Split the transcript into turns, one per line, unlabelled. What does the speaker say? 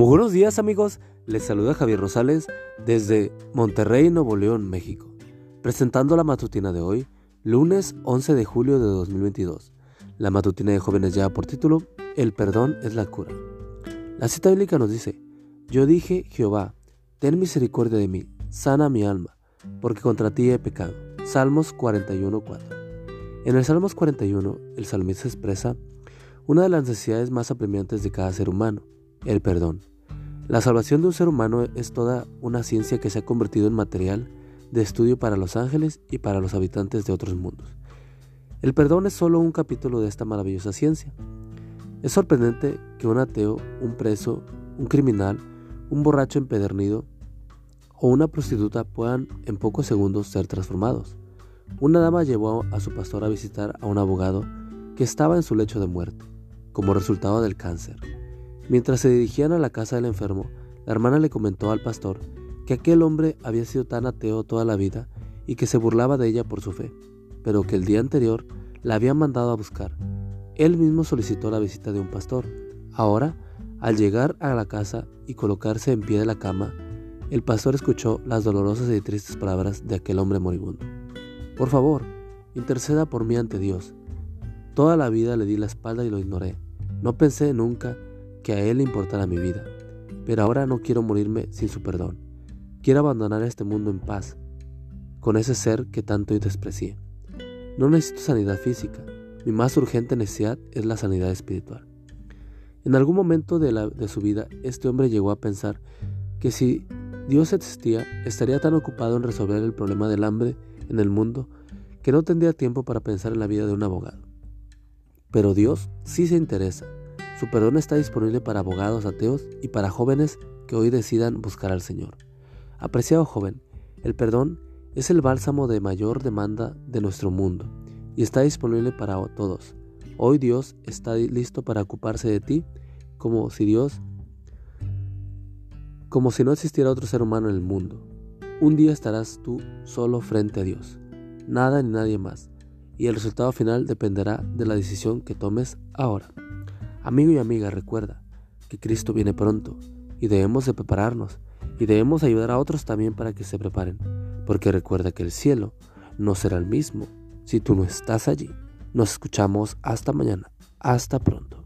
Muy buenos días amigos, les saluda Javier Rosales desde Monterrey, Nuevo León, México, presentando la matutina de hoy, lunes 11 de julio de 2022. La matutina de jóvenes ya por título, El perdón es la cura. La cita bíblica nos dice, yo dije, Jehová, ten misericordia de mí, sana mi alma, porque contra ti he pecado. Salmos 41.4. En el Salmos 41, el salmista expresa una de las necesidades más apremiantes de cada ser humano, el perdón. La salvación de un ser humano es toda una ciencia que se ha convertido en material de estudio para los ángeles y para los habitantes de otros mundos. El perdón es solo un capítulo de esta maravillosa ciencia. Es sorprendente que un ateo, un preso, un criminal, un borracho empedernido o una prostituta puedan en pocos segundos ser transformados. Una dama llevó a su pastor a visitar a un abogado que estaba en su lecho de muerte, como resultado del cáncer. Mientras se dirigían a la casa del enfermo, la hermana le comentó al pastor que aquel hombre había sido tan ateo toda la vida y que se burlaba de ella por su fe, pero que el día anterior la había mandado a buscar. Él mismo solicitó la visita de un pastor. Ahora, al llegar a la casa y colocarse en pie de la cama, el pastor escuchó las dolorosas y tristes palabras de aquel hombre moribundo. Por favor, interceda por mí ante Dios. Toda la vida le di la espalda y lo ignoré. No pensé nunca que a Él le importara mi vida, pero ahora no quiero morirme sin su perdón. Quiero abandonar este mundo en paz, con ese ser que tanto desprecié. No necesito sanidad física, mi más urgente necesidad es la sanidad espiritual. En algún momento de, de su vida, este hombre llegó a pensar que si Dios existía, estaría tan ocupado en resolver el problema del hambre en el mundo que no tendría tiempo para pensar en la vida de un abogado. Pero Dios sí se interesa su perdón está disponible para abogados ateos y para jóvenes que hoy decidan buscar al Señor. Apreciado joven, el perdón es el bálsamo de mayor demanda de nuestro mundo y está disponible para todos. Hoy Dios está listo para ocuparse de ti como si Dios como si no existiera otro ser humano en el mundo. Un día estarás tú solo frente a Dios, nada ni nadie más, y el resultado final dependerá de la decisión que tomes ahora. Amigo y amiga, recuerda que Cristo viene pronto y debemos de prepararnos y debemos ayudar a otros también para que se preparen, porque recuerda que el cielo no será el mismo si tú no estás allí. Nos escuchamos hasta mañana. Hasta pronto.